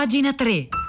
Pagina 3.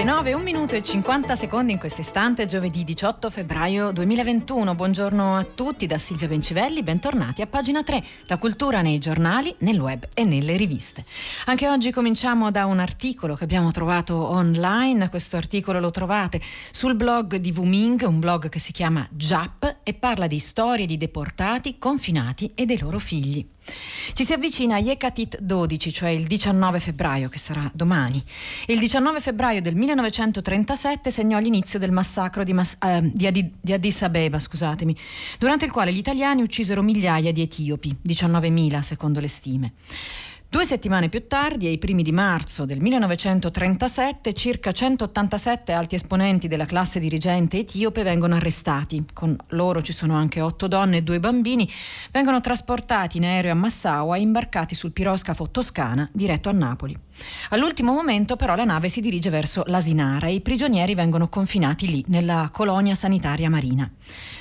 Le 9, 1 minuto e 50 secondi in questo istante, giovedì 18 febbraio 2021. Buongiorno a tutti da Silvia Bencivelli, bentornati a pagina 3, la cultura nei giornali, nel web e nelle riviste. Anche oggi cominciamo da un articolo che abbiamo trovato online, questo articolo lo trovate sul blog di Wuming, un blog che si chiama JAP e parla di storie di deportati, confinati e dei loro figli. Ci si avvicina a Yekatit 12, cioè il 19 febbraio, che sarà domani. Il 19 febbraio del 1937 segnò l'inizio del massacro di, Mas- eh, di, Adi- di Addis Abeba, scusatemi, durante il quale gli italiani uccisero migliaia di etiopi, 19.000 secondo le stime. Due settimane più tardi, ai primi di marzo del 1937, circa 187 alti esponenti della classe dirigente etiope vengono arrestati. Con loro ci sono anche otto donne e due bambini. Vengono trasportati in aereo a Massaua e imbarcati sul piroscafo Toscana diretto a Napoli. All'ultimo momento però la nave si dirige verso l'Asinara e i prigionieri vengono confinati lì, nella colonia sanitaria marina.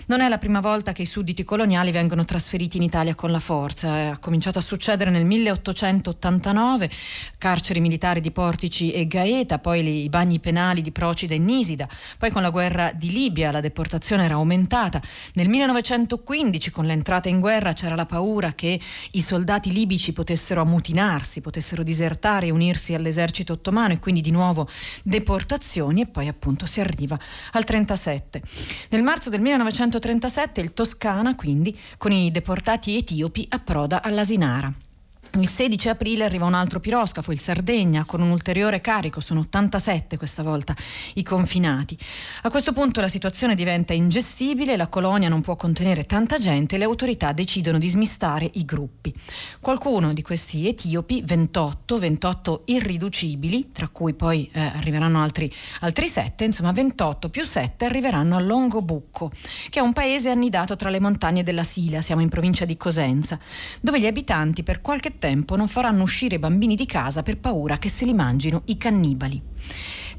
Non è la prima volta che i sudditi coloniali vengono trasferiti in Italia con la forza. È cominciato a succedere nel 1889, carceri militari di Portici e Gaeta, poi i bagni penali di Procida e Nisida, poi con la guerra di Libia la deportazione era aumentata. Nel 1915 con l'entrata in guerra c'era la paura che i soldati libici potessero ammutinarsi, potessero disertare e unirsi all'esercito ottomano e quindi di nuovo deportazioni e poi appunto si arriva al 37. Nel marzo del 1937 1937 il Toscana, quindi, con i deportati etiopi, approda all'Asinara. Il 16 aprile arriva un altro piroscafo, il Sardegna, con un ulteriore carico, sono 87 questa volta i confinati. A questo punto la situazione diventa ingestibile, la colonia non può contenere tanta gente e le autorità decidono di smistare i gruppi. Qualcuno di questi etiopi, 28, 28 irriducibili, tra cui poi eh, arriveranno altri, altri 7, insomma 28 più 7 arriveranno a Longobucco, che è un paese annidato tra le montagne della Sila, siamo in provincia di Cosenza, dove gli abitanti per qualche tempo non faranno uscire i bambini di casa per paura che se li mangino i cannibali.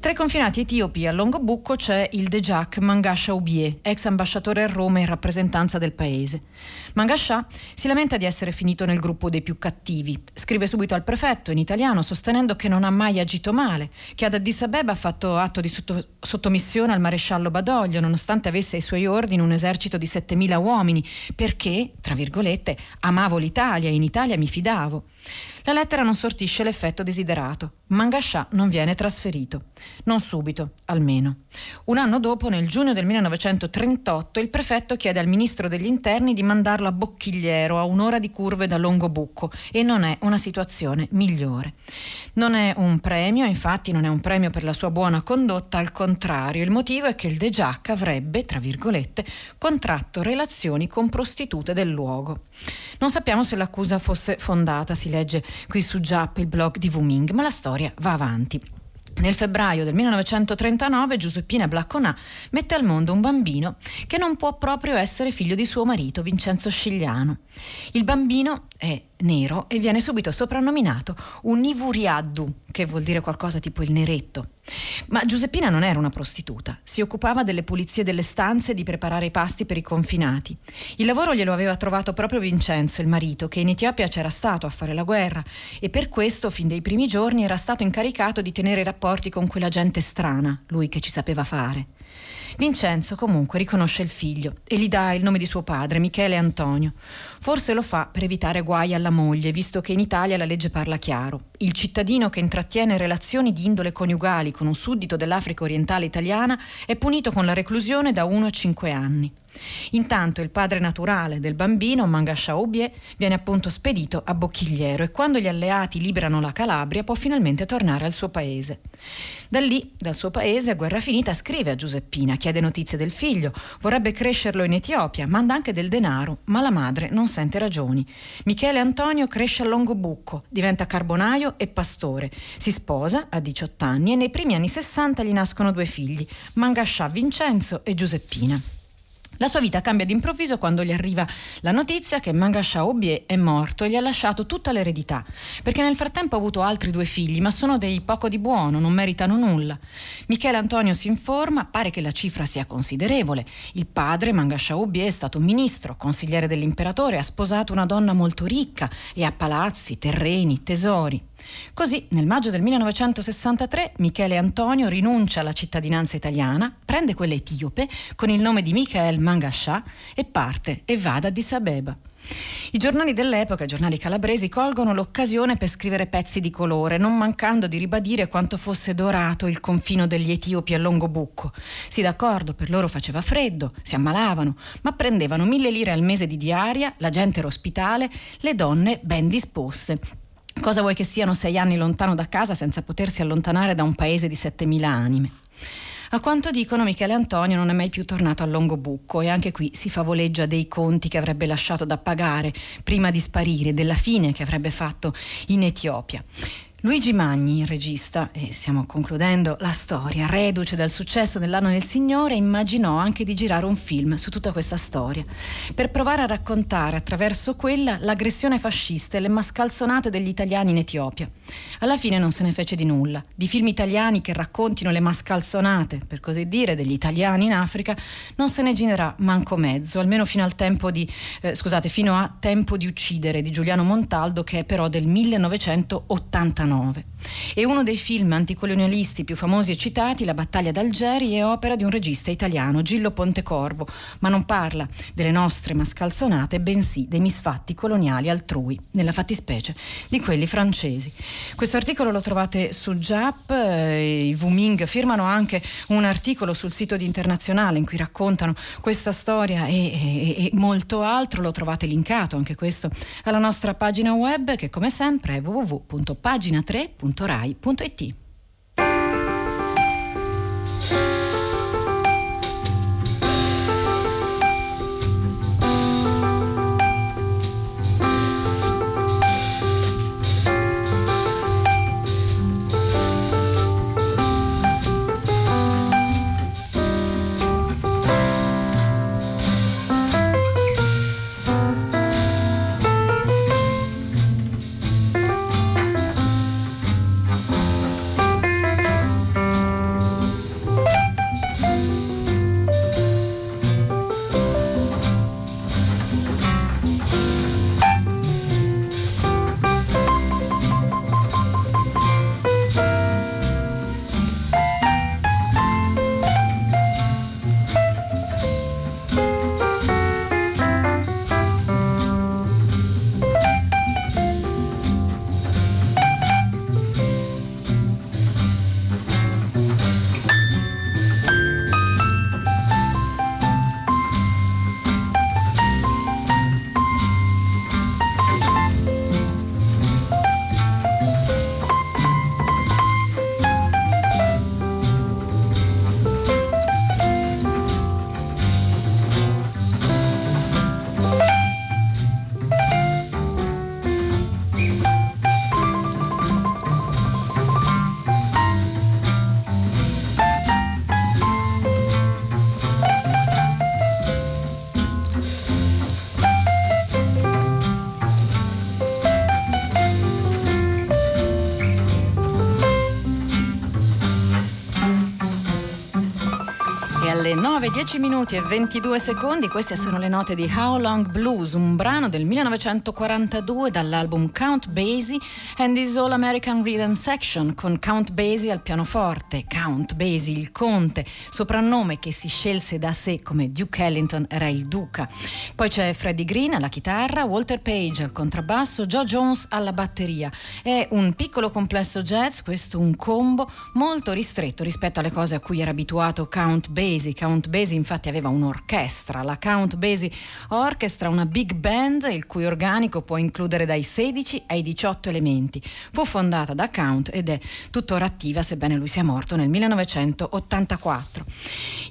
Tra i confinati etiopi a Longobucco c'è il Dejak Mangasha Ubie, ex ambasciatore a Roma in rappresentanza del paese. Mangasha si lamenta di essere finito nel gruppo dei più cattivi. Scrive subito al prefetto in italiano sostenendo che non ha mai agito male, che ad Addis Abeba ha fatto atto di sotto, sottomissione al maresciallo Badoglio nonostante avesse ai suoi ordini un esercito di 7.000 uomini, perché, tra virgolette, amavo l'Italia e in Italia mi fidavo. La lettera non sortisce l'effetto desiderato. Mangascià non viene trasferito. Non subito, almeno. Un anno dopo, nel giugno del 1938, il prefetto chiede al ministro degli interni di mandarlo a Bocchigliero, a un'ora di curve da Longobucco, e non è una situazione migliore. Non è un premio, infatti non è un premio per la sua buona condotta, al contrario, il motivo è che il De Giac avrebbe, tra virgolette, contratto relazioni con prostitute del luogo. Non sappiamo se l'accusa fosse fondata, si legge qui su Giap, il blog di Wuming, ma la storia va avanti. Nel febbraio del 1939 Giuseppina Blacconà mette al mondo un bambino che non può proprio essere figlio di suo marito Vincenzo Scigliano. Il bambino è nero e viene subito soprannominato un Ivuriaddu, che vuol dire qualcosa tipo il neretto. Ma Giuseppina non era una prostituta, si occupava delle pulizie delle stanze e di preparare i pasti per i confinati. Il lavoro glielo aveva trovato proprio Vincenzo, il marito, che in Etiopia c'era stato a fare la guerra e per questo, fin dai primi giorni, era stato incaricato di tenere rapporti con quella gente strana, lui che ci sapeva fare. Vincenzo comunque riconosce il figlio e gli dà il nome di suo padre, Michele Antonio. Forse lo fa per evitare guai alla moglie, visto che in Italia la legge parla chiaro. Il cittadino che intrattiene relazioni di indole coniugali con un suddito dell'Africa orientale italiana è punito con la reclusione da 1 a 5 anni. Intanto il padre naturale del bambino, Mangasha Obie, viene appunto spedito a Bocchigliero e quando gli alleati liberano la Calabria può finalmente tornare al suo paese. Da lì, dal suo paese, a guerra finita, scrive a Giuseppina, chiede notizie del figlio, vorrebbe crescerlo in Etiopia, manda anche del denaro, ma la madre non sente ragioni. Michele Antonio cresce a Longobucco, diventa carbonaio e pastore, si sposa a 18 anni e nei primi anni 60 gli nascono due figli, Mangascià Vincenzo e Giuseppina. La sua vita cambia d'improvviso quando gli arriva la notizia che Mangasha Obie è morto e gli ha lasciato tutta l'eredità, perché nel frattempo ha avuto altri due figli, ma sono dei poco di buono, non meritano nulla. Michele Antonio si informa, pare che la cifra sia considerevole. Il padre, Mangasha Obie, è stato ministro, consigliere dell'imperatore, ha sposato una donna molto ricca e ha palazzi, terreni, tesori. Così, nel maggio del 1963, Michele Antonio rinuncia alla cittadinanza italiana, prende quella etiope con il nome di Michael Mangascià e parte e va ad Addis Abeba. I giornali dell'epoca, i giornali calabresi, colgono l'occasione per scrivere pezzi di colore, non mancando di ribadire quanto fosse dorato il confino degli etiopi a Longobucco. Sì, d'accordo, per loro faceva freddo, si ammalavano, ma prendevano mille lire al mese di diaria, la gente era ospitale, le donne ben disposte. Cosa vuoi che siano sei anni lontano da casa senza potersi allontanare da un paese di 7.000 anime? A quanto dicono Michele Antonio non è mai più tornato a Longobucco e anche qui si favoleggia dei conti che avrebbe lasciato da pagare prima di sparire, della fine che avrebbe fatto in Etiopia. Luigi Magni, regista, e stiamo concludendo la storia, reduce dal successo dell'anno nel Signore, immaginò anche di girare un film su tutta questa storia, per provare a raccontare attraverso quella l'aggressione fascista e le mascalzonate degli italiani in Etiopia. Alla fine non se ne fece di nulla. Di film italiani che raccontino le mascalzonate, per così dire, degli italiani in Africa, non se ne girerà manco mezzo, almeno fino di, eh, scusate, fino a Tempo di uccidere di Giuliano Montaldo, che è però del 1989. 1949. E uno dei film anticolonialisti più famosi e citati, La battaglia d'Algeri, è opera di un regista italiano, Gillo Pontecorvo, ma non parla delle nostre mascalzonate, bensì dei misfatti coloniali altrui, nella fattispecie di quelli francesi. Questo articolo lo trovate su JAP, eh, i Wuming firmano anche un articolo sul sito di Internazionale in cui raccontano questa storia e, e, e molto altro, lo trovate linkato anche questo alla nostra pagina web che come sempre è www.pagina pagina3.rai.it. 9, 10 minuti e 22 secondi, queste sono le note di How Long Blues, un brano del 1942 dall'album Count Basie and His All American Rhythm Section con Count Basie al pianoforte, Count Basie il conte, soprannome che si scelse da sé come Duke Ellington era il duca. Poi c'è Freddie Green alla chitarra, Walter Page al contrabbasso, Joe Jones alla batteria. È un piccolo complesso jazz, questo un combo molto ristretto rispetto alle cose a cui era abituato Count Basie Basie. Count Basie infatti aveva un'orchestra, la Count Basie Orchestra, una big band il cui organico può includere dai 16 ai 18 elementi. Fu fondata da Count ed è tuttora attiva sebbene lui sia morto nel 1984.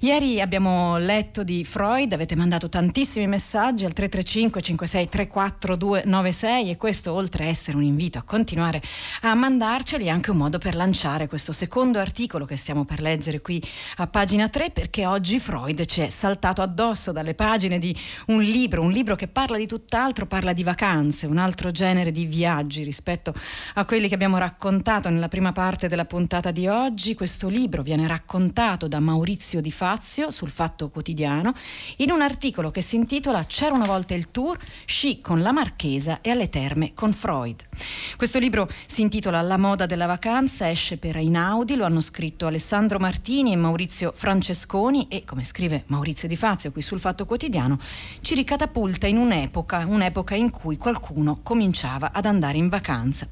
Ieri abbiamo letto di Freud, avete mandato tantissimi messaggi al 335 56 34 296 e questo oltre a essere un invito a continuare a mandarceli è anche un modo per lanciare questo secondo articolo che stiamo per leggere qui a pagina 3 perché oggi Freud ci è saltato addosso dalle pagine di un libro, un libro che parla di tutt'altro, parla di vacanze, un altro genere di viaggi rispetto a quelli che abbiamo raccontato nella prima parte della puntata di oggi. Questo libro viene raccontato da Maurizio Di Fazio Fazio sul Fatto Quotidiano in un articolo che si intitola C'era una volta il tour, sci con la Marchesa e alle terme con Freud. Questo libro si intitola La moda della vacanza, esce per Einaudi, lo hanno scritto Alessandro Martini e Maurizio Francesconi e, come scrive Maurizio Di Fazio qui sul Fatto Quotidiano, ci ricatapulta in un'epoca, un'epoca in cui qualcuno cominciava ad andare in vacanza.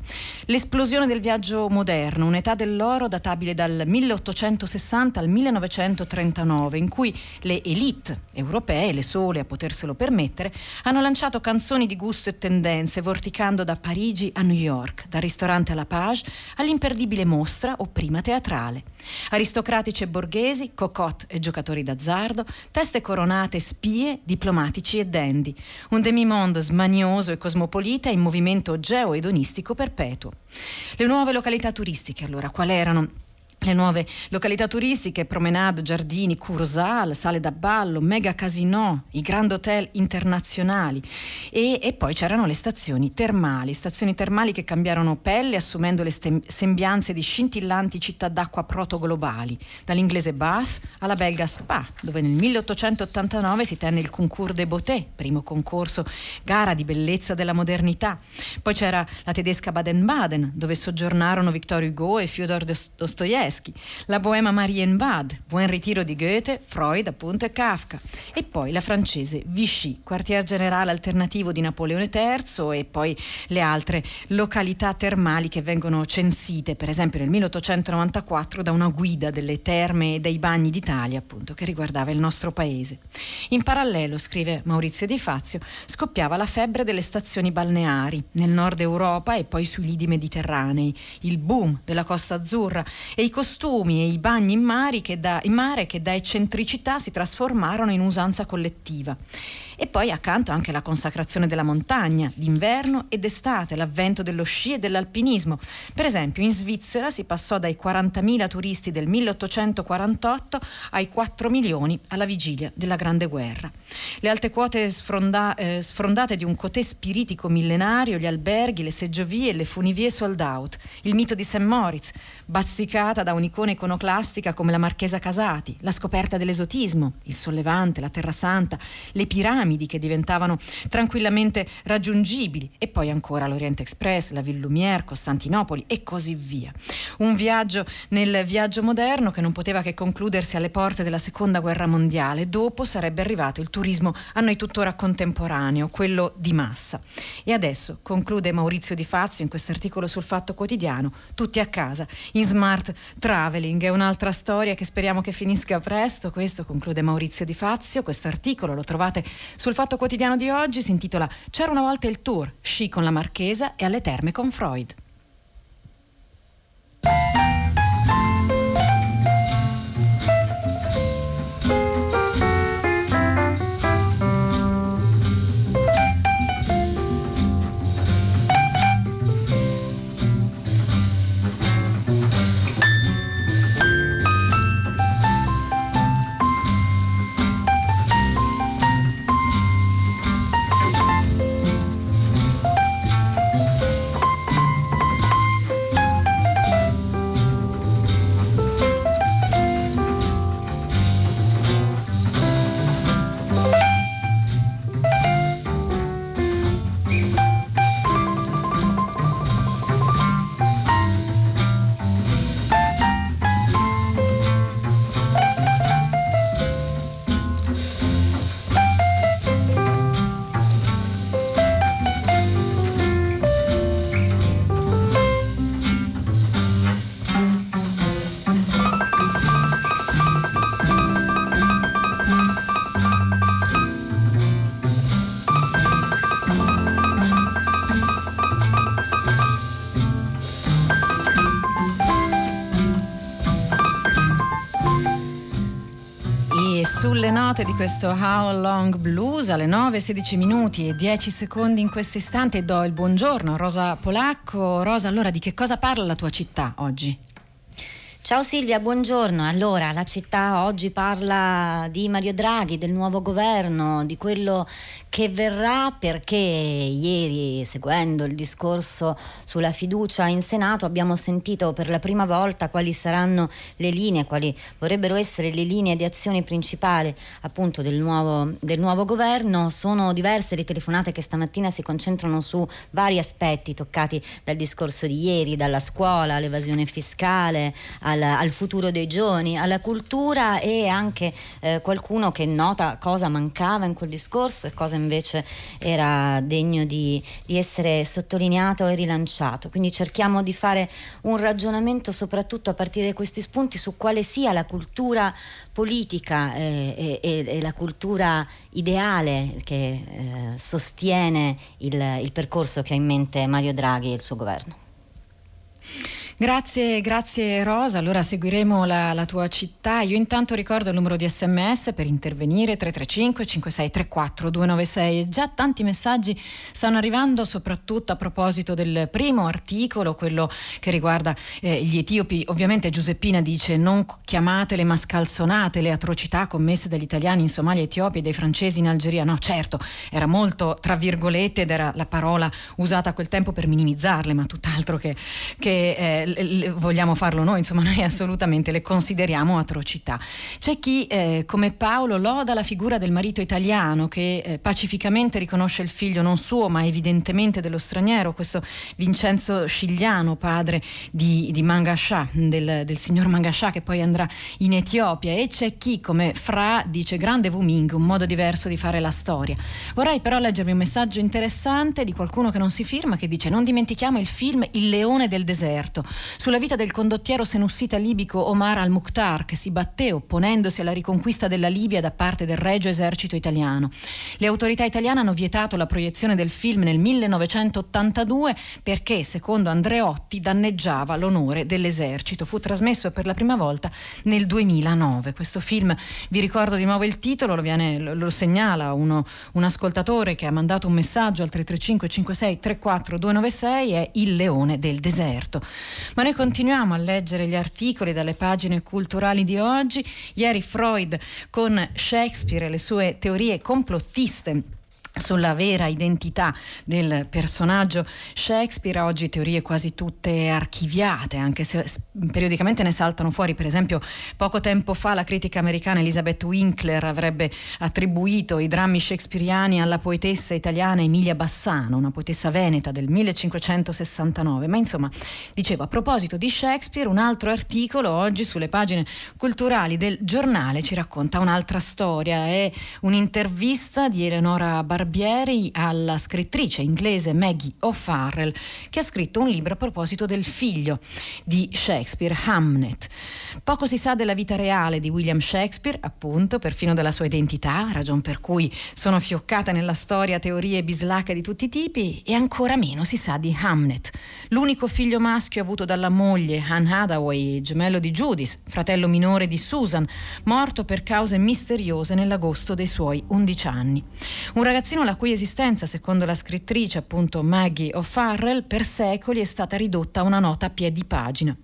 L'esplosione del viaggio moderno, un'età dell'oro databile dal 1860 al 1939 1989, in cui le elite europee, le sole a poterselo permettere, hanno lanciato canzoni di gusto e tendenze, vorticando da Parigi a New York, dal ristorante alla Page all'imperdibile mostra o prima teatrale. Aristocratici e borghesi, cocotte e giocatori d'azzardo, teste coronate, spie, diplomatici e dandy. Un demimondo smanioso e cosmopolita in movimento geo-edonistico perpetuo. Le nuove località turistiche, allora, quali erano? Le nuove località turistiche, promenade, giardini, Cursal, sale da ballo, mega casino, i grand hotel internazionali. E, e, poi c'erano le stazioni termali, stazioni termali che cambiarono pelle assumendo le stem- sembianze di scintillanti città d'acqua protoglobali, dall'inglese Bath alla belga Spa, dove nel 1889 si tenne il Concours des Beautés, primo concorso gara di bellezza della modernità. Poi c'era la tedesca Baden-Baden, dove soggiornarono Victor Hugo e Fyodor Dostoevsky Dostoevsky, la boema Marienbad, Buon ritiro di Goethe, Freud appunto e Kafka, e poi la francese Vichy, quartier generale alternativo di Napoleone III e poi le altre località termali che vengono censite, per esempio nel 1894 da una guida delle terme e dei bagni d'Italia appunto che riguardava il nostro paese. In parallelo, scrive Maurizio Di Fazio, scoppiava la febbre delle stazioni balneari nel nord Europa e poi sui lidi mediterranei, il boom della Costa Azzurra e i costumi e i bagni in, che da, in mare che da eccentricità si trasformarono in usanza collettiva. E poi accanto anche la consacrazione della montagna, d'inverno ed estate, l'avvento dello sci e dell'alpinismo. Per esempio in Svizzera si passò dai 40.000 turisti del 1848 ai 4 milioni alla vigilia della Grande Guerra. Le alte quote sfronda- eh, sfrondate di un cotè spiritico millenario, gli alberghi, le seggiovie, le funivie sold out, il mito di St. Moritz, bazzicata da un'icona iconoclastica come la Marchesa Casati, la scoperta dell'esotismo, il Sollevante, la Terra Santa, le piramidi che diventavano tranquillamente raggiungibili e poi ancora l'Oriente Express, la Ville Lumière, Costantinopoli e così via. Un viaggio nel viaggio moderno che non poteva che concludersi alle porte della Seconda Guerra Mondiale. Dopo sarebbe arrivato il turismo a noi tuttora contemporaneo, quello di massa. E adesso, conclude Maurizio Di Fazio in questo articolo sul Fatto Quotidiano, tutti a casa, in smart traveling. È un'altra storia che speriamo che finisca presto. Questo conclude Maurizio Di Fazio. Questo articolo lo trovate sul Fatto Quotidiano di oggi. Si intitola C'era una volta il tour, sci con la Marchesa e alle terme con Freud. Note di questo How Long Blues alle 9, 16 minuti e 10 secondi in questo istante do il buongiorno a Rosa Polacco. Rosa, allora di che cosa parla la tua città oggi? Ciao Silvia, buongiorno. Allora, la città oggi parla di Mario Draghi, del nuovo governo, di quello che verrà perché ieri, seguendo il discorso sulla fiducia in Senato, abbiamo sentito per la prima volta quali saranno le linee, quali vorrebbero essere le linee di azione principali appunto del nuovo, del nuovo governo. Sono diverse le telefonate che stamattina si concentrano su vari aspetti toccati dal discorso di ieri, dalla scuola all'evasione fiscale, al al, al futuro dei giovani, alla cultura e anche eh, qualcuno che nota cosa mancava in quel discorso e cosa invece era degno di, di essere sottolineato e rilanciato. Quindi cerchiamo di fare un ragionamento soprattutto a partire da questi spunti su quale sia la cultura politica eh, e, e, la cultura ideale che eh, sostiene il, il percorso che ha in mente Mario Draghi e il suo governo. Grazie, grazie Rosa. Allora seguiremo la, la, tua città. Io intanto ricordo il numero di sms per intervenire 335 5634 296 e già tanti messaggi stanno arrivando soprattutto a proposito del primo articolo, quello che riguarda eh, gli etiopi. Ovviamente Giuseppina dice non chiamatele mascalzonate le atrocità commesse dagli italiani in Somalia, Etiopia e dai francesi in Algeria. No, certo, era molto tra virgolette ed era la parola usata a quel tempo per minimizzarle, ma tutt'altro che, che eh, vogliamo farlo noi, insomma noi assolutamente le consideriamo atrocità. C'è chi eh, come Paolo loda la figura del marito italiano che eh, pacificamente riconosce il figlio non suo ma evidentemente dello straniero, questo Vincenzo Scigliano, padre di, di Mangascià, del, del signor Mangascià che poi andrà in Etiopia e c'è chi come Fra dice grande Wuming, un modo diverso di fare la storia. Vorrei però leggervi un messaggio interessante di qualcuno che non si firma che dice non dimentichiamo il film Il leone del deserto, sulla vita del condottiero senussita libico Omar al-Mukhtar che si batté opponendosi alla riconquista della Libia da parte del Regio Esercito italiano. Le autorità italiane hanno vietato la proiezione del film nel 1982 perché, secondo Andreotti, danneggiava l'onore dell'esercito. Fu trasmesso per la prima volta nel 2009. Questo film, vi ricordo di nuovo il titolo, lo, viene, lo, segnala uno, un ascoltatore che ha mandato un messaggio al 335 56 34 296, è Il leone del deserto. Ma noi continuiamo a leggere gli articoli dalle pagine culturali di oggi. Ieri Freud con Shakespeare e le sue teorie complottiste sulla vera identità del personaggio Shakespeare, oggi teorie quasi tutte archiviate, anche se periodicamente ne saltano fuori, per esempio poco tempo fa la critica americana Elizabeth Winkler avrebbe attribuito i drammi shakespeariani alla poetessa italiana Emilia Bassano, una poetessa veneta del 1569, ma insomma dicevo a proposito di Shakespeare un altro articolo oggi sulle pagine culturali del giornale ci racconta un'altra storia, è un'intervista di Eleonora Barbieri Barbieri alla scrittrice inglese Maggie O'Farrell che ha scritto un libro a proposito del figlio di Shakespeare, Hamnet. Poco si sa della vita reale di William Shakespeare, appunto, perfino della sua identità, ragion per cui sono fioccate nella storia teorie bislacche di tutti i tipi, e ancora meno si sa di Hamnet, l'unico figlio maschio avuto dalla moglie Anne Hathaway, gemello di Judith, fratello minore di Susan, morto per cause misteriose nell'agosto dei suoi 11 anni. Un ragazzino persino la cui esistenza, secondo la scrittrice appunto Maggie O'Farrell, per secoli è stata ridotta a una nota a piedi pagina.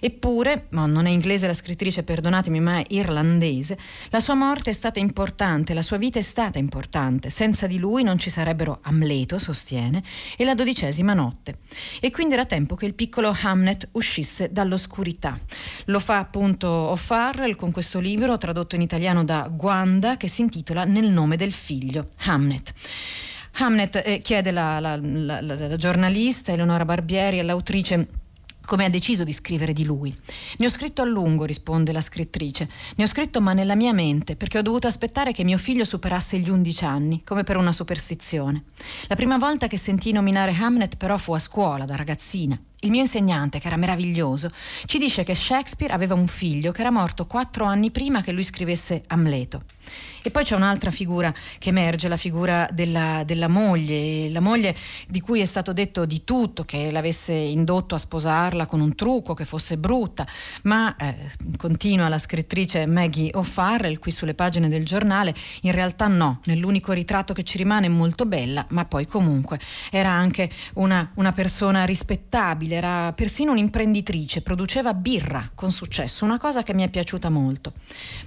Eppure, ma non è inglese la scrittrice, perdonatemi, ma è irlandese, la sua morte è stata importante, la sua vita è stata importante. Senza di lui non ci sarebbero Amleto, sostiene, e la dodicesima notte. E quindi era tempo che il piccolo Hamnet uscisse dall'oscurità. Lo fa appunto O'Farrell con questo libro tradotto in italiano da Guanda che si intitola Nel nome del figlio, Hamnet. Hamnet eh, chiede la, la, la, la giornalista Eleonora Barbieri all'autrice come ha deciso di scrivere di lui. Ne ho scritto a lungo, risponde la scrittrice. Ne ho scritto ma nella mia mente, perché ho dovuto aspettare che mio figlio superasse gli undici anni, come per una superstizione. La prima volta che sentii nominare Hamnet però fu a scuola, da ragazzina il mio insegnante, che era meraviglioso, ci dice che Shakespeare aveva un figlio che era morto quattro anni prima che lui scrivesse Amleto. E poi c'è un'altra figura che emerge, la figura della, della, moglie, la moglie di cui è stato detto di tutto, che l'avesse indotto a sposarla con un trucco, che fosse brutta, ma eh, continua la scrittrice Maggie O'Farrell qui sulle pagine del giornale, in realtà no, nell'unico ritratto che ci rimane è molto bella, ma poi comunque era anche una, una persona rispettabile, era persino un'imprenditrice, produceva birra con successo, una cosa che mi è piaciuta molto.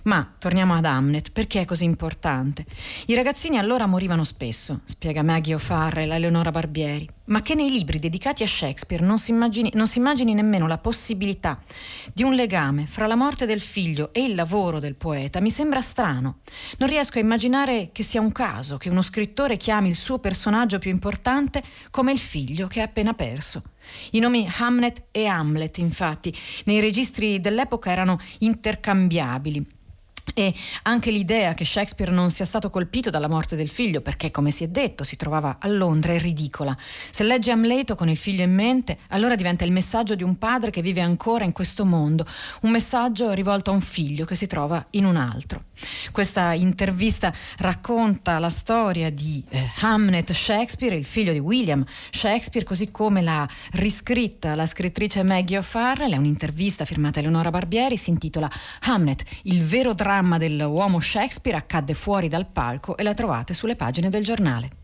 Ma torniamo ad Hamlet, perché è così importante. I ragazzini allora morivano spesso, spiega Maggie O'Farrell a Leonora Barbieri, ma che nei libri dedicati a Shakespeare non si, immagini, non si immagini nemmeno la possibilità di un legame fra la morte del figlio e il lavoro del poeta mi sembra strano. Non riesco a immaginare che sia un caso che uno scrittore chiami il suo personaggio più importante come il figlio che ha appena perso. I nomi Hamlet e Hamlet, infatti, nei registri dell'epoca erano intercambiabili e anche l'idea che Shakespeare non sia stato colpito dalla morte del figlio, perché come si è detto si trovava a Londra, è ridicola. Se legge Amleto con il figlio in mente, allora diventa il messaggio di un padre che vive ancora in questo mondo, un messaggio rivolto a un figlio che si trova in un altro. Questa intervista racconta la storia di eh, Hamnet Shakespeare, il figlio di William Shakespeare, così come l'ha riscritta la scrittrice Maggie O'Farrell. È un'intervista firmata Eleonora Barbieri, si intitola Hamnet, il vero dramma dramma dell'uomo Shakespeare accadde fuori dal palco e la trovate sulle pagine del giornale.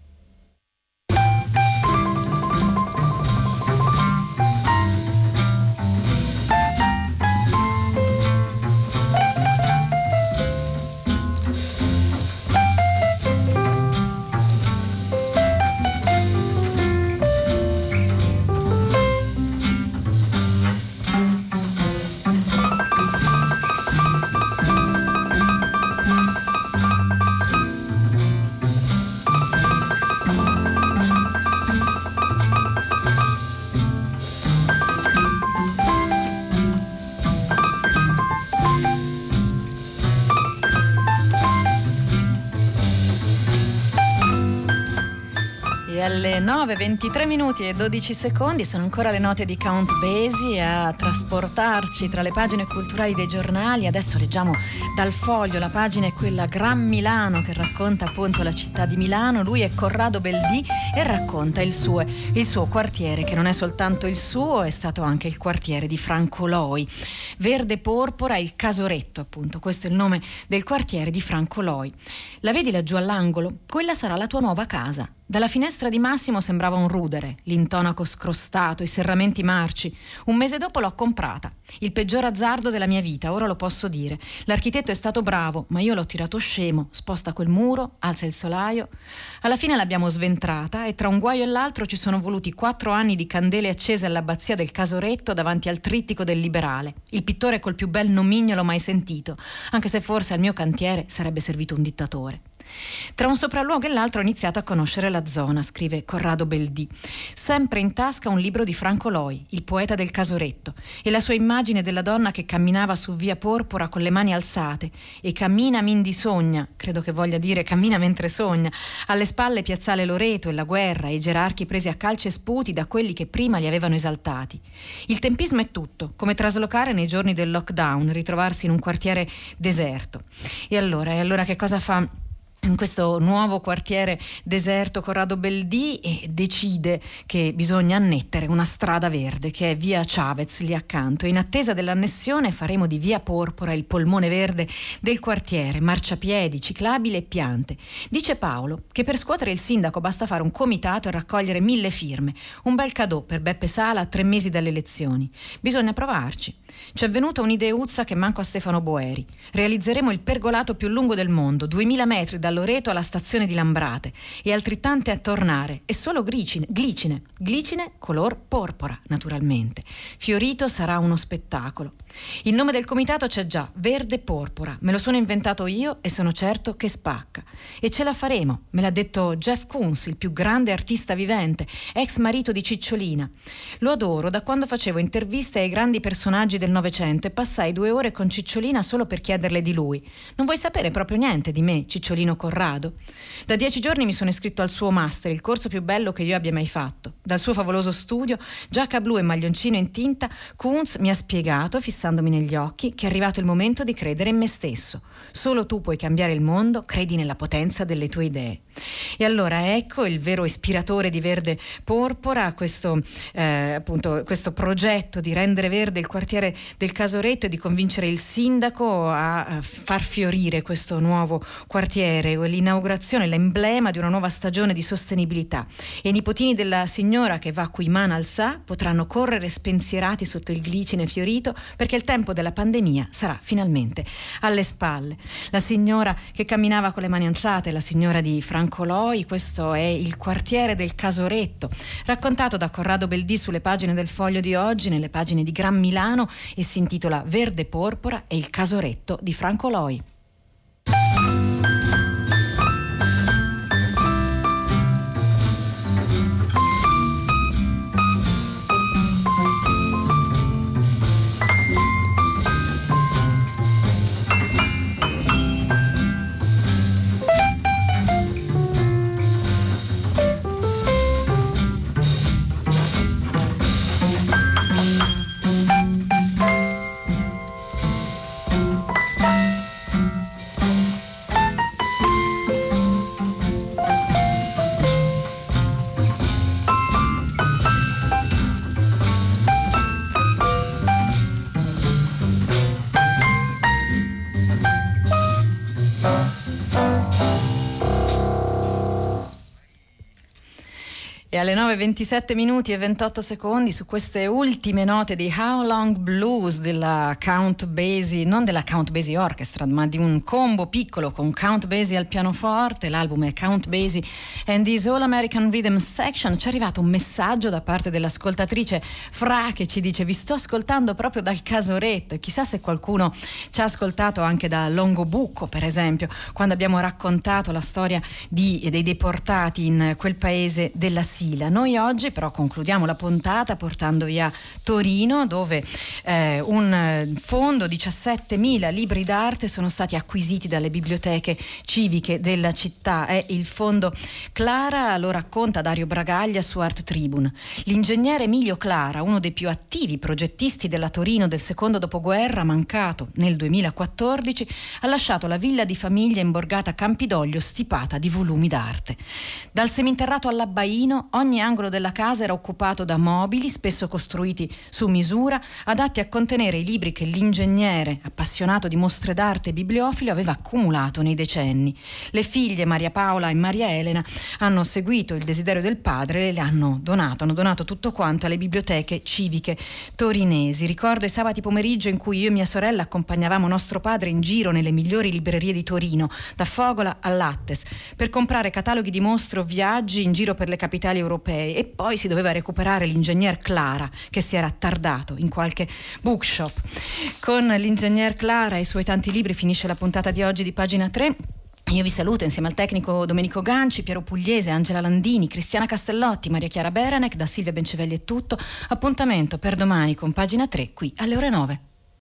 9, 23 minuti e 12 secondi sono ancora le note di Count Basie a trasportarci tra le pagine culturali dei giornali. Adesso leggiamo dal foglio, la pagina è quella Gran Milano che racconta appunto la città di Milano. Lui è Corrado Beldì e racconta il suo, il suo quartiere, che non è soltanto il suo, è stato anche il quartiere di Franco Loi. Verde Porpora, il Casoretto appunto, questo è il nome del quartiere di Franco Loi. La vedi laggiù all'angolo? Quella sarà la tua nuova casa. Dalla finestra di Massimo sembrava un rudere, l'intonaco scrostato, i serramenti marci. Un mese dopo l'ho comprata. Il peggior azzardo della mia vita, ora lo posso dire. L'architetto è stato bravo, ma io l'ho tirato scemo. Sposta quel muro, alza il solaio. Alla fine l'abbiamo sventrata e tra un guaio e l'altro ci sono voluti quattro anni di candele accese all'abbazia del Casoretto davanti al trittico del liberale. Il pittore col più bel nomignolo mai sentito, anche se forse al mio cantiere sarebbe servito un dittatore. Tra un sopralluogo e l'altro ho iniziato a conoscere la zona, scrive Corrado Beldì. Sempre in tasca un libro di Franco Loi, il poeta del Casoretto, e la sua immagine della donna che camminava su via Porpora con le mani alzate e cammina mindi sogna, credo che voglia dire cammina mentre sogna, alle spalle piazzale Loreto e la guerra e i gerarchi presi a calci e sputi da quelli che prima li avevano esaltati. Il tempismo è tutto, come traslocare nei giorni del lockdown, ritrovarsi in un quartiere deserto. E allora, e allora che cosa fa? In questo nuovo quartiere deserto Corrado Beldì e decide che bisogna annettere una strada verde che è via Chavez lì accanto. In attesa dell'annessione faremo di via Porpora il polmone verde del quartiere, marciapiedi, ciclabile e piante. Dice Paolo che per scuotere il sindaco basta fare un comitato e raccogliere mille firme. Un bel cadeau per Beppe Sala a tre mesi dalle elezioni. Bisogna provarci. Ci è venuta un'ideuzza che manco a Stefano Boeri. Realizzeremo il pergolato più lungo del mondo, 2000 metri da Loreto alla stazione di Lambrate e altrettante a tornare e solo glicine, glicine, glicine color porpora naturalmente. Fiorito sarà uno spettacolo. Il nome del comitato c'è già, Verde Porpora. Me lo sono inventato io e sono certo che spacca. E ce la faremo, me l'ha detto Jeff Koons, il più grande artista vivente, ex marito di Cicciolina. Lo adoro da quando facevo interviste ai grandi personaggi del Novecento e passai due ore con Cicciolina solo per chiederle di lui. Non vuoi sapere proprio niente di me, Cicciolino Corrado? Da dieci giorni mi sono iscritto al suo master, il corso più bello che io abbia mai fatto. Dal suo favoloso studio, giacca blu e maglioncino in tinta, Koons mi ha spiegato, fissandomi negli occhi, che è arrivato il momento di credere in me stesso. Solo tu puoi cambiare il mondo, credi nella potenza delle tue idee. E allora ecco il vero ispiratore di Verde Porpora, questo, eh, appunto, questo progetto di rendere verde il quartiere del Casoretto e di convincere il sindaco a, a far fiorire questo nuovo quartiere, l'inaugurazione, l'emblema di una nuova stagione di sostenibilità. E i nipotini della signora che va qui man al sa potranno correre spensierati sotto il glicine fiorito perché il tempo della pandemia sarà finalmente alle spalle. La signora che camminava con le mani alzate, la signora di Franco Loi, questo è il quartiere del Casoretto, raccontato da Corrado Beldì sulle pagine del Foglio di oggi, nelle pagine di Gran Milano e si intitola Verde Porpora e il Casoretto di Franco Loi. Alle 9.27 minuti e 28 secondi su queste ultime note di How Long Blues della Count Basie, non della Count Basie Orchestra, ma di un combo piccolo con Count Basie al pianoforte, l'album è Count Basie and This All American Rhythm Section, ci è arrivato un messaggio da parte dell'ascoltatrice Fra che ci dice vi sto ascoltando proprio dal casoretto. E chissà se qualcuno ci ha ascoltato anche da Longobucco per esempio, quando abbiamo raccontato la storia di, dei deportati in quel paese della Siria Sicilia. Noi oggi però concludiamo la puntata portandovi a Torino dove eh, un fondo, 17.000 libri d'arte sono stati acquisiti dalle biblioteche civiche della città. È il fondo Clara, lo racconta Dario Bragaglia su Art Tribune. L'ingegnere Emilio Clara, uno dei più attivi progettisti della Torino del secondo dopoguerra, mancato nel 2014, ha lasciato la villa di famiglia in borgata Campidoglio stipata di volumi d'arte. Dal seminterrato all'abbaino ogni angolo della casa era occupato da mobili, spesso costruiti su misura, adatti a contenere i libri che l'ingegnere, appassionato di mostre d'arte e bibliofilo, aveva accumulato nei decenni. Le figlie Maria Paola e Maria Elena hanno seguito il desiderio del padre e le hanno donato, hanno donato tutto quanto alle biblioteche civiche torinesi. Ricordo i sabati pomeriggio in cui io e mia sorella accompagnavamo nostro padre in giro nelle migliori librerie di Torino, da Fogola all'Attes, per comprare cataloghi di mostre o viaggi in giro per le capitali europee e poi si doveva recuperare l'ingegner Clara che si era attardato in qualche bookshop. Con l'ingegner Clara e i suoi tanti libri finisce la puntata di oggi di pagina 3. Io vi saluto insieme al tecnico Domenico Ganci, Piero Pugliese, Angela Landini, Cristiana Castellotti, Maria Chiara Beranec, da Silvia Bencevelli è tutto. Appuntamento per domani con pagina 3 qui alle ore 9.